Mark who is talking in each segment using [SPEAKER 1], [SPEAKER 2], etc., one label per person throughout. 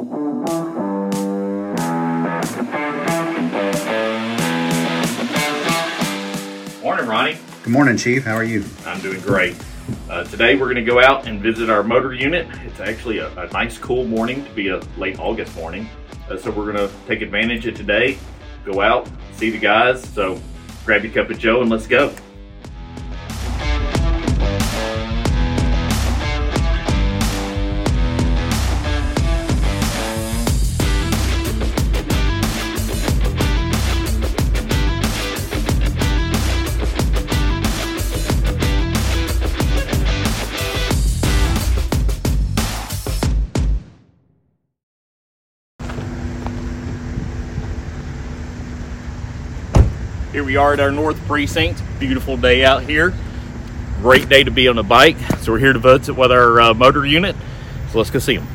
[SPEAKER 1] Morning, Ronnie.
[SPEAKER 2] Good morning, Chief. How are you?
[SPEAKER 1] I'm doing great. Uh, today we're going to go out and visit our motor unit. It's actually a, a nice, cool morning to be a late August morning. Uh, so we're going to take advantage of today, go out, see the guys. So grab your cup of Joe and let's go. Here we are at our North Precinct. Beautiful day out here. Great day to be on a bike. So we're here to visit with our uh, motor unit. So let's go see them.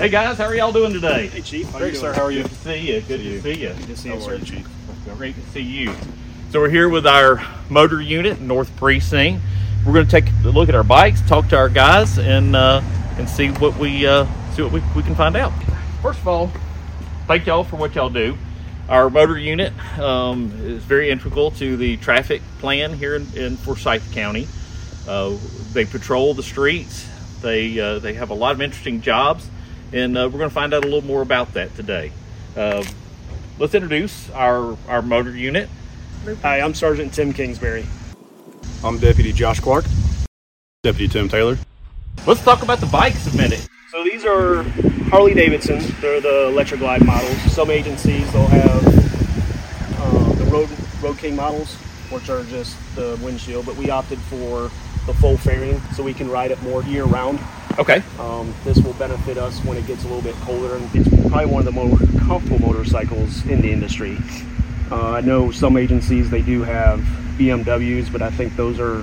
[SPEAKER 1] Hey guys, how are y'all doing today?
[SPEAKER 3] Hey Chief, how
[SPEAKER 4] Great, sir. How are you?
[SPEAKER 1] Good to see you. Good to see you.
[SPEAKER 3] Good to see you, sir.
[SPEAKER 4] Chief?
[SPEAKER 1] Great to see you. So we're here with our motor unit, North Precinct. We're going to take a look at our bikes, talk to our guys, and uh, and see what we uh, see what we, we can find out. First of all, thank y'all for what y'all do. Our motor unit um, is very integral to the traffic plan here in, in Forsyth County. Uh, they patrol the streets. They uh, they have a lot of interesting jobs, and uh, we're going to find out a little more about that today. Uh, let's introduce our our motor unit.
[SPEAKER 3] Hi, I'm Sergeant Tim Kingsbury.
[SPEAKER 4] I'm Deputy Josh Clark. Deputy Tim Taylor.
[SPEAKER 1] Let's talk about the bikes a minute.
[SPEAKER 3] So these are Harley Davidson. They're the Electra Glide models. Some agencies they'll have uh, the Road Road King models, which are just the windshield. But we opted for the full fairing, so we can ride it more year round.
[SPEAKER 1] Okay.
[SPEAKER 3] Um, this will benefit us when it gets a little bit colder, and it's probably one of the more comfortable motorcycles in the industry. Uh, I know some agencies they do have BMWs, but I think those are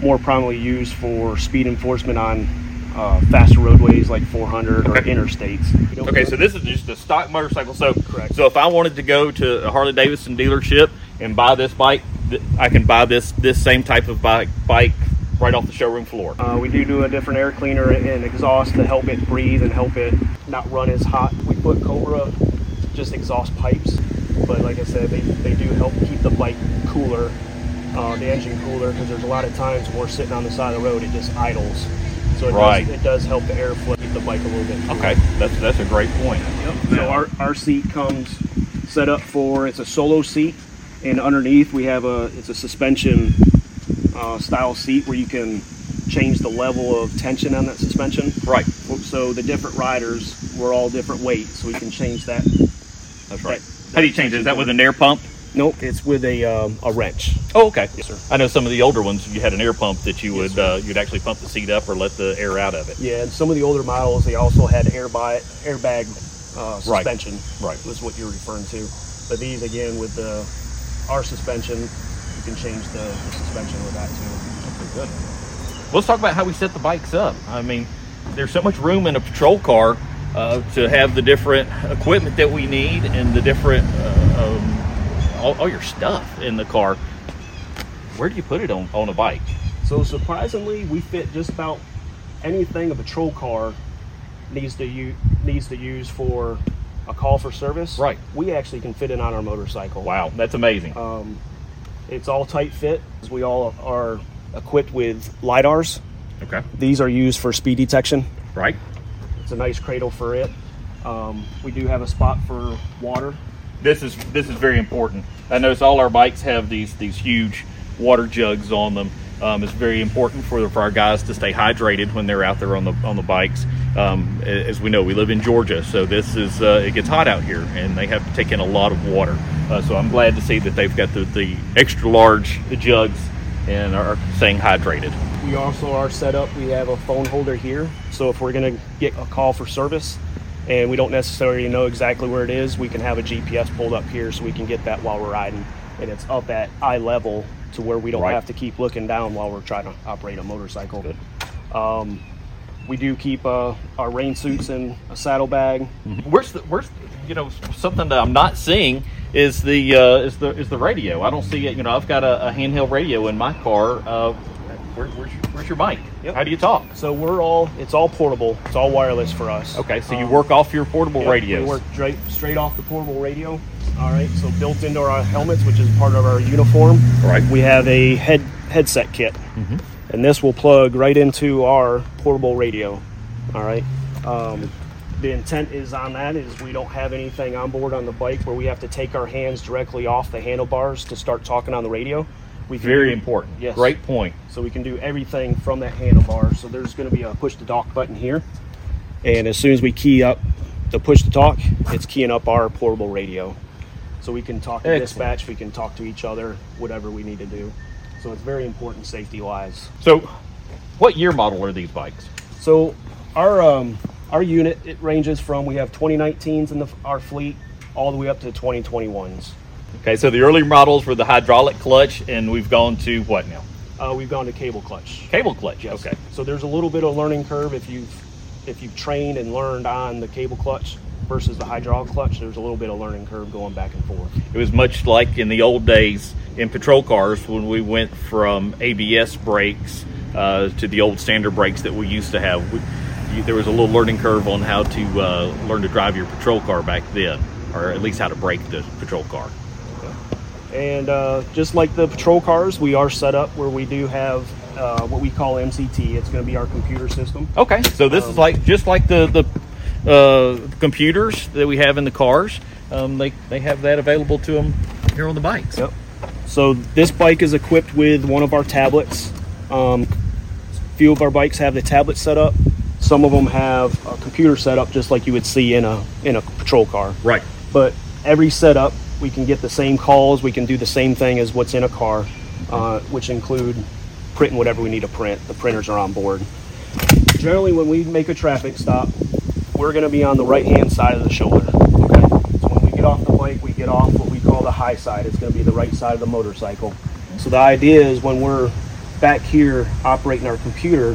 [SPEAKER 3] more primarily used for speed enforcement on uh, faster roadways like 400 or interstates.
[SPEAKER 1] Okay, so this is just a stock motorcycle. So,
[SPEAKER 3] Correct.
[SPEAKER 1] so if I wanted to go to a Harley Davidson dealership and buy this bike, th- I can buy this this same type of bike bike right off the showroom floor.
[SPEAKER 3] Uh, we do do a different air cleaner and exhaust to help it breathe and help it not run as hot. We put Cobra just exhaust pipes, but like I said, they, they do help keep the bike cooler, uh, the engine cooler, because there's a lot of times when we're sitting on the side of the road, it just idles. So it,
[SPEAKER 1] Right.
[SPEAKER 3] does, it does help the airflow keep the bike a little bit cooler.
[SPEAKER 1] Okay, that's that's a great point.
[SPEAKER 3] So our, our seat comes set up for it's a solo seat, and underneath we have a it's a suspension uh, style seat where you can change the level of tension on that suspension.
[SPEAKER 1] Right,
[SPEAKER 3] So the different riders were all different weights, so we can change that.
[SPEAKER 1] that's right.
[SPEAKER 3] that-
[SPEAKER 1] How do you change it? Is that with an air pump?
[SPEAKER 3] Nope, it's with a um, a wrench.
[SPEAKER 1] Oh, okay.
[SPEAKER 3] Yes, sir.
[SPEAKER 1] I know some of the older ones you had an air pump that you would
[SPEAKER 3] sir.
[SPEAKER 1] uh, you'd actually pump the seat up or let the air out of it.
[SPEAKER 3] Yeah, and some of the older models they also had airbag airbag uh,
[SPEAKER 1] Right.
[SPEAKER 3] suspension.
[SPEAKER 1] Right.
[SPEAKER 3] was what you're referring to. But these again with the our suspension, can change the, the suspension with that too.
[SPEAKER 1] Good. Let's talk about how we set the bikes up. I mean, there's so much room in a patrol car uh, to have the different equipment that we need and the different uh, um, all, all your stuff in the car. Where do you put it on on a bike?
[SPEAKER 3] So surprisingly, we fit just about anything a patrol car needs to use needs to use for a call for service.
[SPEAKER 1] Right.
[SPEAKER 3] We actually can fit it on our motorcycle.
[SPEAKER 1] Wow, that's amazing.
[SPEAKER 3] Um, it's all tight fit. We all are equipped with lidars.
[SPEAKER 1] Okay,
[SPEAKER 3] These are used for speed detection.
[SPEAKER 1] right.
[SPEAKER 3] It's a nice cradle for it. Um, we do have a spot for water.
[SPEAKER 1] This is this is very important. I notice all our bikes have these these huge water jugs on them. Um, it's very important for, for our guys to stay hydrated when they're out there on the on the bikes. Um, as we know, we live in Georgia, so this is uh, it gets hot out here, and they have to take in a lot of water. Uh, so I'm glad to see that they've got the, the extra large jugs and are staying hydrated.
[SPEAKER 3] We we also are set up. We have a phone holder here, so if we're gonna get a call for service and we don't necessarily know exactly where it is, we can have a GPS pulled up here so we can get that while we're riding, and it's up at eye level to where we don't
[SPEAKER 1] Right.
[SPEAKER 3] have to keep looking down while we're trying to operate a motorcycle. Um, we do keep uh, our rain suits in a saddlebag.
[SPEAKER 1] Where's the where's the, you know something that I'm not seeing is the uh, is the is the radio. I don't see it. You know, I've got a, a handheld radio in my car. Uh, where, where's your, where's your mic?
[SPEAKER 3] Yep.
[SPEAKER 1] How do you talk?
[SPEAKER 3] So we're all it's all portable. It's all wireless for us.
[SPEAKER 1] Okay, so you
[SPEAKER 3] Um,
[SPEAKER 1] work off your portable
[SPEAKER 3] Yep,
[SPEAKER 1] radios.
[SPEAKER 3] We work straight straight off the portable radio. All right, so built into our helmets, which is part of our uniform,
[SPEAKER 1] Right.
[SPEAKER 3] we have a head headset kit, and this will plug right into our portable radio. All right. Um, the intent is on that is we don't have anything on board on the bike where we have to take our hands directly off the handlebars to start talking on the radio. We can
[SPEAKER 1] Very
[SPEAKER 3] do-
[SPEAKER 1] important.
[SPEAKER 3] Yes.
[SPEAKER 1] Great point.
[SPEAKER 3] so we can do everything from that handlebar. So there's going to be a push to talk button here. And as soon as we key up the push to talk, it's keying up our portable radio. So we can talk to
[SPEAKER 1] Excellent.
[SPEAKER 3] dispatch, we can talk to each other, whatever we need to do. So it's very important safety wise.
[SPEAKER 1] So, what year model are these bikes?
[SPEAKER 3] So our um, our unit it ranges from we have 2019s in the, our fleet all the way up to 2021s.
[SPEAKER 1] Okay, so the early models were the hydraulic clutch, and we've gone to what now?
[SPEAKER 3] Uh, we've gone to cable clutch.
[SPEAKER 1] Cable clutch.
[SPEAKER 3] Yes.
[SPEAKER 1] Okay.
[SPEAKER 3] So there's a little bit of learning curve if you've if you've trained and learned on the cable clutch versus the hydraulic clutch. There's a little bit of learning curve going back and forth.
[SPEAKER 1] It was much like in the old days in patrol cars when we went from ABS brakes uh, to the old standard brakes that we used to have. We, you, there was a little learning curve on how to uh, learn to drive your patrol car back then, or at least how to brake the patrol car.
[SPEAKER 3] And uh, just like the patrol cars, we are set up where we do have uh, what we call MCT. It's going to be our computer system.
[SPEAKER 1] Okay, so this is like just like the the uh, computers that we have in the cars. Um, they they have that available to them here on the bikes.
[SPEAKER 3] Yep. So this bike is equipped with one of our tablets. Um, few of our bikes have the tablet set up. Some of them have a computer set up, just like you would see in a in a patrol car.
[SPEAKER 1] Right.
[SPEAKER 3] But every setup, we can get the same calls. We can do the same thing as what's in a car, uh, which include printing whatever we need to print. The printers are on board. Generally, when we make a traffic stop, we're going to be on the right hand side of the shoulder. Okay. So when we get off the bike, we get off what we call the high side. It's going to be the right side of the motorcycle. So the idea is when we're back here operating our computer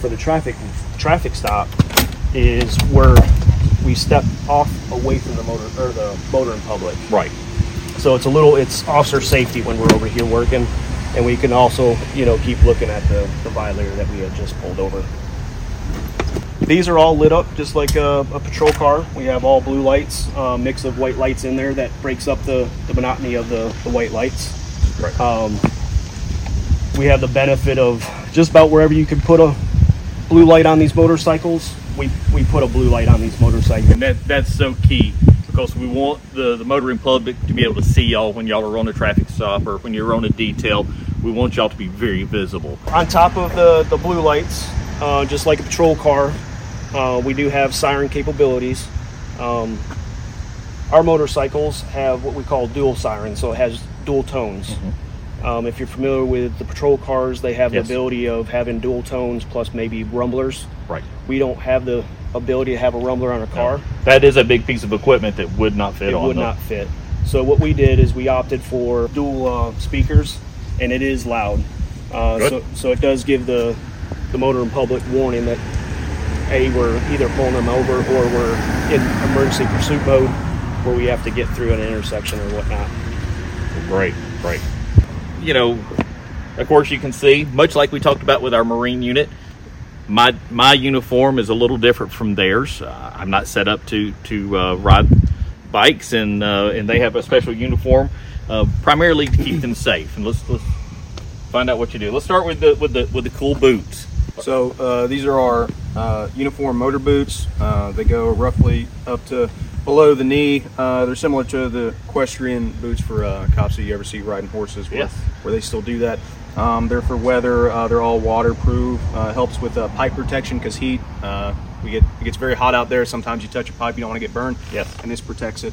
[SPEAKER 3] for the traffic traffic stop, is where we step off away from the motor or the motor in public.
[SPEAKER 1] Right.
[SPEAKER 3] So it's a little it's officer safety when we're over here working, and we can also you know keep looking at the, the violator that we had just pulled over. These are all lit up just like a, a patrol car. We have all blue lights, a mix of white lights in there that breaks up the, the monotony of the, the white lights.
[SPEAKER 1] Right.
[SPEAKER 3] Um, we have the benefit of just about wherever you could put a blue light on these motorcycles, we, we put a blue light on these motorcycles.
[SPEAKER 1] And that that's so key because we want the, the motoring public to be able to see y'all when y'all are on a traffic stop or when you're on a detail. We want y'all to be very visible.
[SPEAKER 3] On top of the, the blue lights, uh, just like a patrol car, uh, we do have siren capabilities. Um, our motorcycles have what we call dual sirens, so it has dual tones. Um, if you're familiar with the patrol cars, they have
[SPEAKER 1] Yes.
[SPEAKER 3] the ability of having dual tones plus maybe rumblers.
[SPEAKER 1] Right.
[SPEAKER 3] We don't have the ability to have a rumbler on a car.
[SPEAKER 1] That is a big piece of equipment that would not fit
[SPEAKER 3] it would not fit. So what we did is we opted for dual uh, speakers, and it is loud. Uh, so, so it does give the the motor and public warning that a we're either pulling them over or we're in emergency pursuit mode, where we have to get through an intersection or whatnot.
[SPEAKER 1] Great, great. You know, of course, you can see, much like we talked about with our Marine unit, my my uniform is a little different from theirs. Uh, I'm not set up to to uh, ride bikes, and uh, and they have a special uniform, uh, primarily to keep them safe. And let's let's find out what you do. Let's start with the with the with the cool boots.
[SPEAKER 4] So uh, these are our uniform motor boots. Uh, they go roughly up to below the knee. Uh, they're similar to the equestrian boots for uh, cops that you ever see riding horses, where,
[SPEAKER 1] Yes.
[SPEAKER 4] where they still do that. Um, they're for weather. Uh, they're all waterproof. Uh, helps with uh, pipe protection because heat. Uh, we get it gets very hot out there. Sometimes you touch a pipe, you don't want to get burned.
[SPEAKER 1] Yes.
[SPEAKER 4] And this protects it.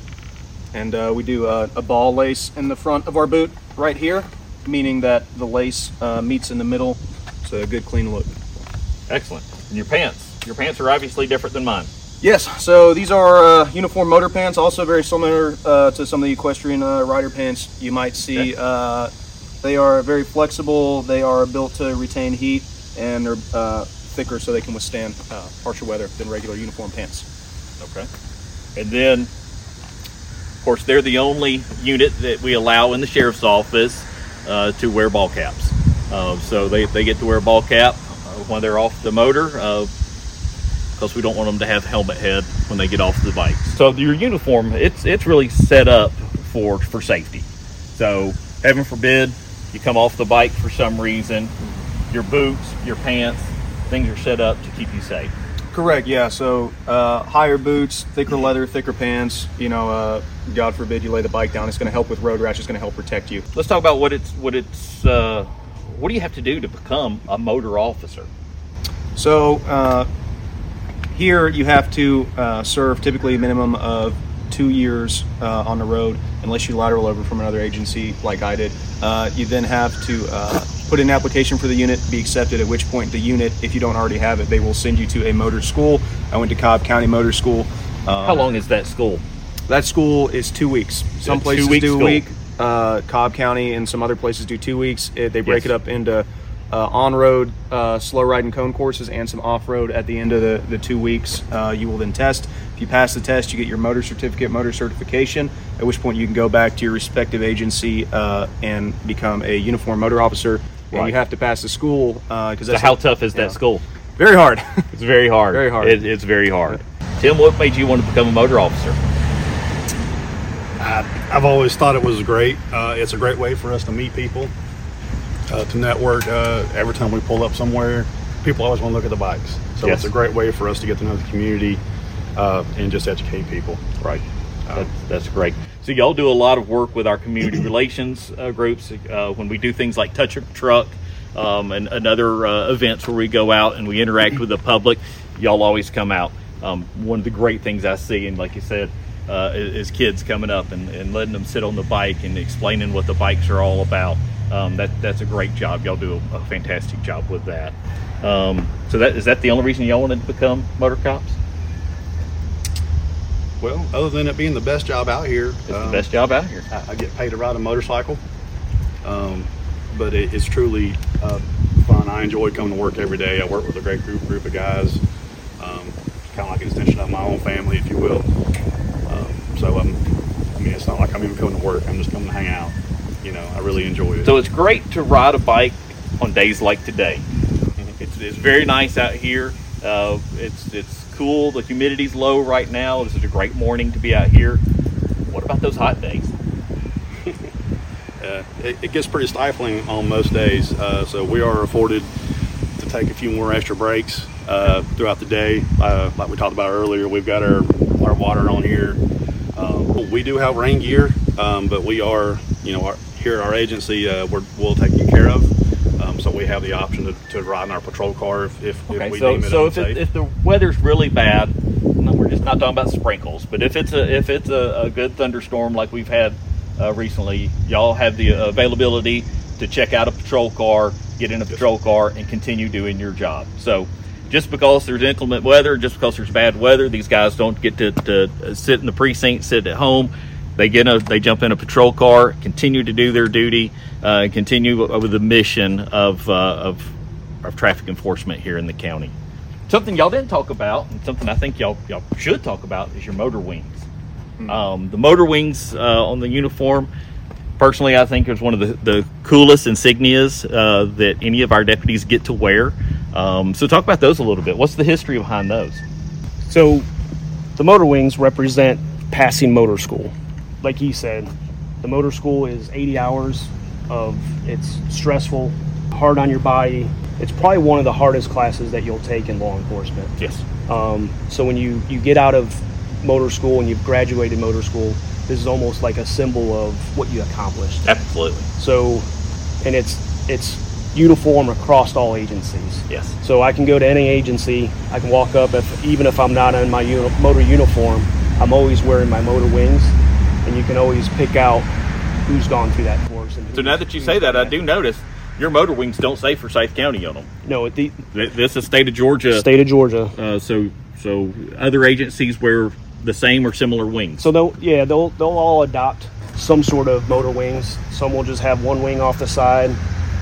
[SPEAKER 4] And uh, we do uh, a ball lace in the front of our boot right here, meaning that the lace uh, meets in the middle It's a good, clean look.
[SPEAKER 1] Excellent. And your pants. Your pants are obviously different than mine.
[SPEAKER 4] Yes, so these are uh, uniform motor pants, also very similar uh, to some of the equestrian uh, rider pants you might see.
[SPEAKER 1] Okay.
[SPEAKER 4] Uh, they are very flexible, they are built to retain heat, and they're uh, thicker so they can withstand uh, harsher weather than regular uniform pants.
[SPEAKER 1] Okay. And then, of course, they're the only unit that we allow in the sheriff's office uh, to wear ball caps. Uh, so they, they get to wear a ball cap when they're off the motor because we don't want them to have helmet head when they get off the bike. So your uniform, it's it's really set up for for safety. So heaven forbid you come off the bike for some reason, your boots, your pants, things are set up to keep you safe.
[SPEAKER 4] Correct, yeah. So uh, higher boots, thicker leather, thicker pants. You know, uh, God forbid you lay the bike down, it's going to help with road rash, it's going to help protect you.
[SPEAKER 1] Let's talk about what it's what it's uh, what do you have to do to become a motor officer?
[SPEAKER 4] So uh, here you have to uh, serve typically a minimum of two years uh, on the road, unless you lateral over from another agency like I did. Uh, you then have to uh, put in an application for the unit, be accepted. At which point, the unit, if you don't already have it, they will send you to a motor school. I went to Cobb County Motor School. Uh,
[SPEAKER 1] How long is that school?
[SPEAKER 4] That school is two weeks. Some places do a week. Uh, Cobb County and some other places do two weeks. It, they break
[SPEAKER 1] Yes.
[SPEAKER 4] it up into uh, on-road, uh, slow ride and cone courses, and some off-road at the end of the, the two weeks. Uh, you will then test. If you pass the test, you get your motor certificate, motor certification. At which point, you can go back to your respective agency uh, and become a uniform motor officer. And you have to pass the school because
[SPEAKER 1] So
[SPEAKER 4] that's
[SPEAKER 1] how tough is
[SPEAKER 4] yeah.
[SPEAKER 1] that school?
[SPEAKER 4] Very hard.
[SPEAKER 1] It's very hard.
[SPEAKER 4] Very hard.
[SPEAKER 1] It, it's very hard. Tim, what made you want to become a motor officer?
[SPEAKER 2] I, I've always thought it was great. Uh, it's a great way for us to meet people, uh, to network. Uh, every time we pull up somewhere, people always want to look at the bikes. So
[SPEAKER 1] Yes.
[SPEAKER 2] it's a great way for us to get to know the community uh, and just educate people.
[SPEAKER 1] Right. That's, that's great. So y'all do a lot of work with our community relations uh, groups uh, when we do things like touch a truck um, and, and other uh, events where we go out and we interact with the public. Y'all always come out. Um, one of the great things I see, and like you said, uh, is, is kids coming up and, and letting them sit on the bike and explaining what the bikes are all about. Um, that that's a great job. Y'all do a, a fantastic job with that. Um, so that is that the only reason y'all wanted to become motor cops?
[SPEAKER 2] Well, other than it being the best job out here,
[SPEAKER 1] It's the
[SPEAKER 2] um,
[SPEAKER 1] best job out here.
[SPEAKER 2] I, I get paid to ride a motorcycle, um, but it, it's truly uh, fun. I enjoy coming to work every day. I work with a great group group of guys, um, kind of like an extension of my own family, if you will. Um, so I'm, I mean, it's not like I'm even coming to work. I'm just coming to hang out. You know, I really enjoy it.
[SPEAKER 1] So it's great to ride a bike on days like today. It's, it's very nice out here. Uh, it's it's cool. The humidity's low right now. This is a great morning to be out here. What about those hot days?
[SPEAKER 2] uh, it, it gets pretty stifling on most days. Uh, so we are afforded to take a few more extra breaks uh, throughout the day. Uh, like we talked about earlier, we've got our, our water on here. Um, we do have rain gear, um, but we are, you know, our, here at our agency, uh, we're well taken care of. Um, so we have the option to, to ride in our patrol car if, if, if we
[SPEAKER 1] so
[SPEAKER 2] deem it
[SPEAKER 1] so if,
[SPEAKER 2] unsafe.
[SPEAKER 1] it, if the weather's really bad, no, we're just not talking about sprinkles, but if it's a if it's a, a good thunderstorm like we've had uh, recently, y'all have the availability to check out a patrol car, get in a patrol car, and continue doing your job. So. Just because there's inclement weather, just because there's bad weather, these guys don't get to, to sit in the precinct, sit at home. They get a, they jump in a patrol car, continue to do their duty, uh, and continue with the mission of, uh, of of traffic enforcement here in the county. Something y'all didn't talk about, and something I think y'all y'all should talk about, is your motor wings. Um, the motor wings uh, on the uniform, personally, I think is one of the, the coolest insignias uh, that any of our deputies get to wear. Um, so, talk about those a little bit. What's the history behind those?
[SPEAKER 3] So, the motor wings represent passing motor school. Like he said, the motor school is 80 hours of it's stressful, hard on your body. It's probably one of the hardest classes that you'll take in law enforcement.
[SPEAKER 1] Yes.
[SPEAKER 3] Um, so when you you get out of motor school and you've graduated motor school, this is almost like a symbol of what you accomplished.
[SPEAKER 1] Absolutely.
[SPEAKER 3] So, and it's it's uniform across all agencies.
[SPEAKER 1] Yes.
[SPEAKER 3] So I can go to any agency. I can walk up if even if I'm not in my uni- motor uniform, I'm always wearing my motor wings, and you can always pick out who's gone through that course.
[SPEAKER 1] So now that you say that, I do notice your motor wings don't say Forsyth County on them.
[SPEAKER 3] No, the
[SPEAKER 1] This is state of Georgia.
[SPEAKER 3] state of Georgia.
[SPEAKER 1] Uh, so so other agencies wear the same or similar wings.
[SPEAKER 3] So they'll yeah they'll they'll all adopt some sort of motor wings. Some will just have one wing off the side.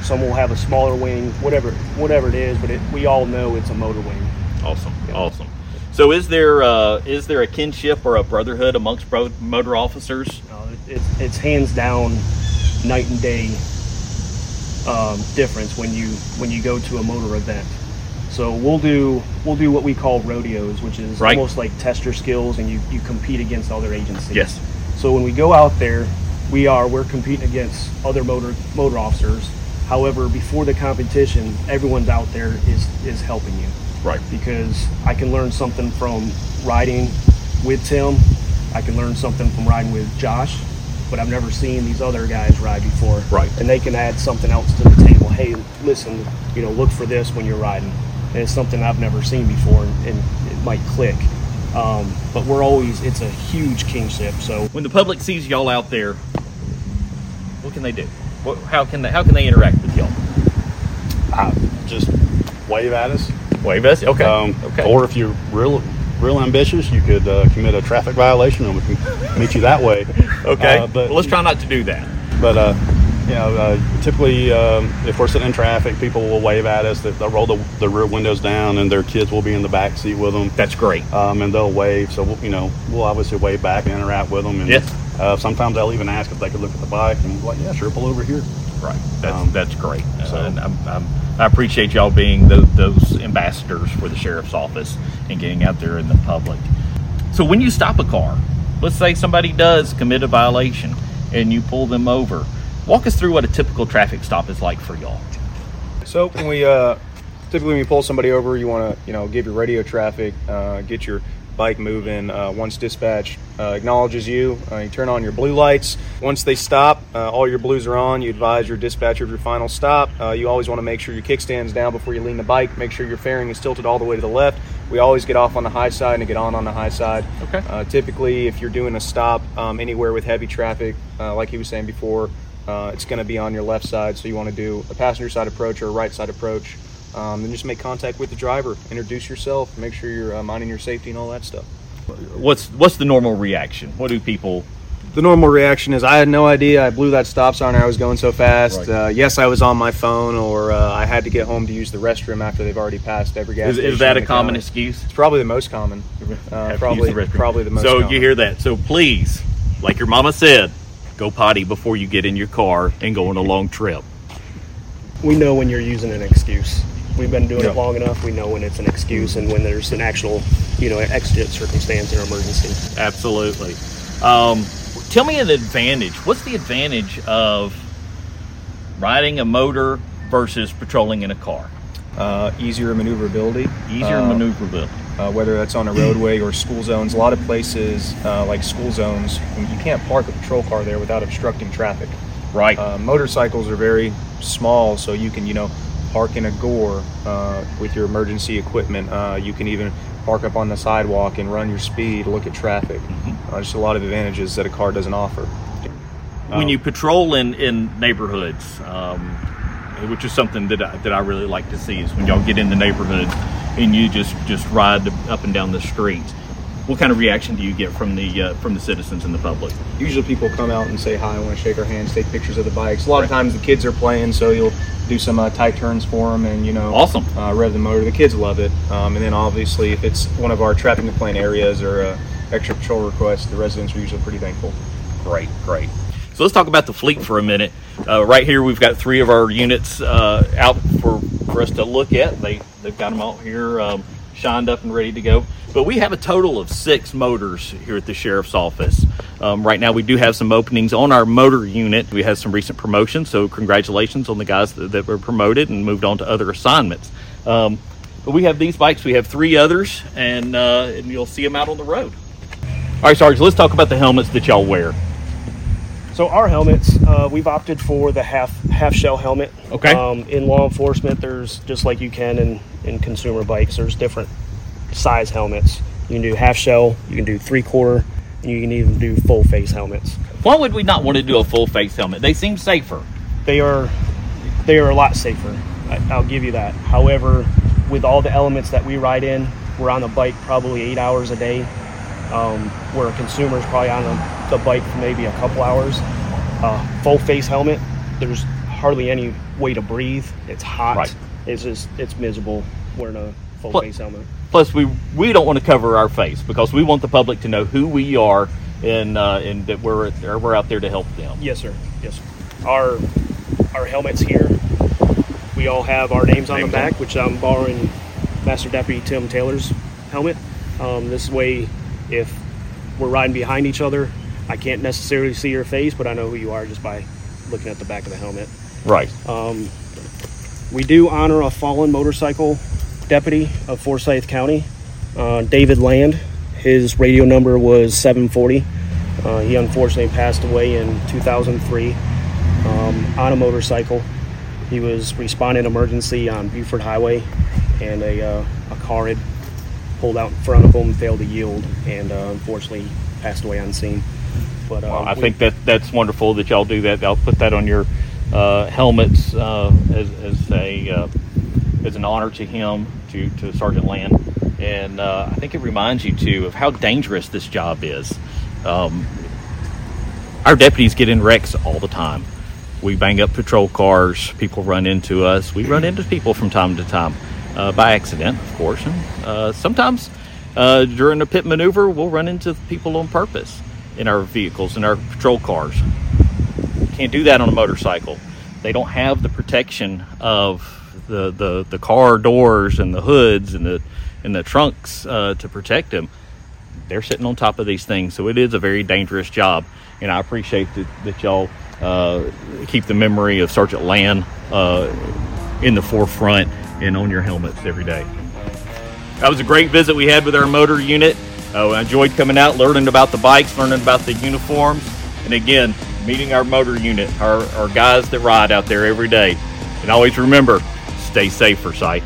[SPEAKER 3] Some will have a smaller wing. Whatever whatever it is, but it, we all know it's a motor wing.
[SPEAKER 1] Awesome, awesome. So is there uh, is there a kinship or a brotherhood amongst bro- motor officers?
[SPEAKER 3] Uh, it, it's it's hands down night and day um, difference when you when you go to a motor event. So we'll do we'll do what we call rodeos, which is
[SPEAKER 1] Right.
[SPEAKER 3] almost like test your skills and you, you compete against other agencies.
[SPEAKER 1] Yes.
[SPEAKER 3] So when we go out there, we are we're competing against other motor motor officers. However, before the competition, everyone's out there is is helping you
[SPEAKER 1] Right.
[SPEAKER 3] because I can learn something from riding with Tim. I can learn something from riding with Josh, but I've never seen these other guys ride before.
[SPEAKER 1] Right.
[SPEAKER 3] And they can add something else to the table. Hey, listen, you know, look for this when you're riding. And it's something I've never seen before, and, and it might click. Um, but we're always, it's a huge kingship. So
[SPEAKER 1] When the public sees y'all out there, what can they do? What, how can they how can they interact with y'all?
[SPEAKER 2] Uh, just wave at us.
[SPEAKER 1] Wave at us. Okay.
[SPEAKER 2] Um,
[SPEAKER 1] okay.
[SPEAKER 2] Or if you're real, real ambitious, you could uh, commit a traffic violation, and we can meet you that way.
[SPEAKER 1] okay.
[SPEAKER 2] Uh, but
[SPEAKER 1] well, let's try not to do that.
[SPEAKER 2] but uh, you know, uh, typically um, if we're sitting in traffic, people will wave at us. They- They'll roll the, the rear windows down, and their kids will be in the back seat with them.
[SPEAKER 1] That's great.
[SPEAKER 2] um, and they'll wave. So we'll, you know, we'll obviously wave back and interact with them. And
[SPEAKER 1] Yes.
[SPEAKER 2] Uh, sometimes I'll even ask if they could look at the bike, and we're like, yeah, sure, pull over here.
[SPEAKER 1] Right. That's
[SPEAKER 2] Um,
[SPEAKER 1] that's great.
[SPEAKER 2] so-
[SPEAKER 1] and I'm, I'm, I appreciate y'all being tho- those ambassadors for the sheriff's office and getting out there in the public. So when you stop a car, let's say somebody does commit a violation and you pull them over. Walk us through what a typical traffic stop is like for y'all.
[SPEAKER 4] So when we uh, typically when you pull somebody over, you want to you know give your radio traffic, uh, get your bike moving. Uh, once dispatch uh, acknowledges you, uh, you turn on your blue lights. Once they stop, uh, all your blues are on. You advise your dispatcher of your final stop. Uh, you always want to make sure your kickstand's down before you lean the bike. Make sure your fairing is tilted all the way to the left. We always get off on the high side and get on on the high side.
[SPEAKER 1] Okay.
[SPEAKER 4] Uh, typically, if you're doing a stop um, anywhere with heavy traffic, uh, like he was saying before, uh, it's going to be on your left side. So you want to do a passenger side approach or a right side approach. Um, then just make contact with the driver, introduce yourself, make sure you're uh, minding your safety and all that stuff.
[SPEAKER 1] What's what's the normal reaction? What do people?
[SPEAKER 4] The normal reaction is I had no idea I blew that stop sign or I was going so fast.
[SPEAKER 1] Right.
[SPEAKER 4] Uh, yes, I was on my phone or uh, I had to get home to use the restroom after they've already passed every gas
[SPEAKER 1] Is, is that a common
[SPEAKER 4] county.
[SPEAKER 1] excuse?
[SPEAKER 4] It's probably the most common. Uh, probably,
[SPEAKER 1] use the restroom.
[SPEAKER 4] probably the most.
[SPEAKER 1] So
[SPEAKER 4] common.
[SPEAKER 1] you hear that? So please, like your mama said, go potty before you get in your car and go on a long trip.
[SPEAKER 3] we know when you're using an excuse. We've been doing
[SPEAKER 4] Yeah.
[SPEAKER 3] it long enough. We know when it's an excuse and when there's an actual, you know, exigent circumstance or emergency.
[SPEAKER 1] Absolutely. Um, tell me an advantage. What's the advantage of riding a motor versus patrolling in a car?
[SPEAKER 4] uh, easier maneuverability.
[SPEAKER 1] Easier
[SPEAKER 4] Uh,
[SPEAKER 1] maneuverability.
[SPEAKER 4] uh, whether that's on a roadway or school zones. A lot of places, uh, like school zones, you can't park a patrol car there without obstructing traffic.
[SPEAKER 1] Right.
[SPEAKER 4] Uh, motorcycles are very small, so you can, you know, park in a gore uh, with your emergency equipment. Uh, you can even park up on the sidewalk and run your speed, look at traffic. Uh, just a lot of advantages that a car doesn't offer.
[SPEAKER 1] when you patrol in, in neighborhoods, um, which is something that I, that I really like to see, is when y'all get in the neighborhood and you just just ride up and down the streets. What kind of reaction do you get from the uh, from the citizens and the public?
[SPEAKER 4] Usually people come out and say hi, I want to shake our hands, take pictures of the bikes. A lot of times the kids are playing, so you'll do some uh, tight turns for them and, you know,
[SPEAKER 1] Awesome.
[SPEAKER 4] uh, rev the motor. The kids love it. Um, and then obviously if it's one of our traffic complaint areas or uh, extra patrol requests, the residents are usually pretty thankful.
[SPEAKER 1] Great, great. So let's talk about the fleet for a minute. Uh, right here, we've got three of our units uh, out for, for us to look at. They they've got them out here, um, shined up and ready to go. But we have a total of six motors here at the sheriff's office. Um, right now, we do have some openings on our motor unit. We had some recent promotions, so congratulations on the guys that, that were promoted and moved on to other assignments. Um, but we have these bikes. We have three others, and uh, and you'll see them out on the road. All right, Sarge. Let's talk about the helmets that y'all wear.
[SPEAKER 3] So our helmets, uh, we've opted for the half half shell helmet.
[SPEAKER 1] Okay.
[SPEAKER 3] Um, in law enforcement, there's just like you can in in consumer bikes. There's different size helmets. You can do half shell. You can do three quarter. And you can even do full face helmets.
[SPEAKER 1] Why would we not want to do a full face helmet? They seem safer.
[SPEAKER 3] They are they are a lot safer. I'll give you that. However, with all the elements that we ride in, we're on the bike probably eight hours a day, um, where a consumer is probably on the, the bike for maybe a couple hours. Uh, full face helmet, there's hardly any way to breathe. It's hot.
[SPEAKER 1] Right.
[SPEAKER 3] It's just it's miserable wearing a full
[SPEAKER 1] Pl-
[SPEAKER 3] face helmet.
[SPEAKER 1] Plus, we we don't want to cover our face because we want the public to know who we are and uh, and that we're we're out there to help them.
[SPEAKER 3] Yes, sir. Yes, sir. Our our helmets here, we all have our names on
[SPEAKER 1] Names
[SPEAKER 3] the
[SPEAKER 1] on
[SPEAKER 3] back, which I'm borrowing Master Deputy Tim Taylor's helmet. Um, this way, if we're riding behind each other, I can't necessarily see your face, but I know who you are just by looking at the back of the helmet.
[SPEAKER 1] Right.
[SPEAKER 3] Um, we do honor a fallen motorcycle deputy of Forsyth County, uh, David Land. His radio number was 740. Uh, he unfortunately passed away in 2003 um, on a motorcycle. He was responding emergency on Buford Highway, and a, uh, a car had pulled out in front of him, failed to yield, and uh, unfortunately passed away on scene. But uh,
[SPEAKER 1] Well, I
[SPEAKER 3] we-
[SPEAKER 1] think that that's wonderful that y'all do that. I'll put that on your uh, helmets uh, as, as a uh, as an honor to him, to, to Sergeant Land, and uh, I think it reminds you too of how dangerous this job is. Um, our deputies get in wrecks all the time. We bang up patrol cars. People run into us. We run into people from time to time uh, by accident, of course. And uh, sometimes uh, during a pit maneuver, we'll run into people on purpose in our vehicles, in our patrol cars. Can't do that on a motorcycle. They don't have the protection of the, the, the car doors and the hoods and the and the trunks uh, to protect them they're sitting on top of these things. So it is a very dangerous job. And I appreciate that, that y'all uh, keep the memory of Sergeant Land uh, in the forefront and on your helmets every day. That was a great visit we had with our motor unit. Uh, I enjoyed coming out, learning about the bikes, learning about the uniforms, and again, meeting our motor unit, our, our guys that ride out there every day. And always remember, stay safe, Forsyth.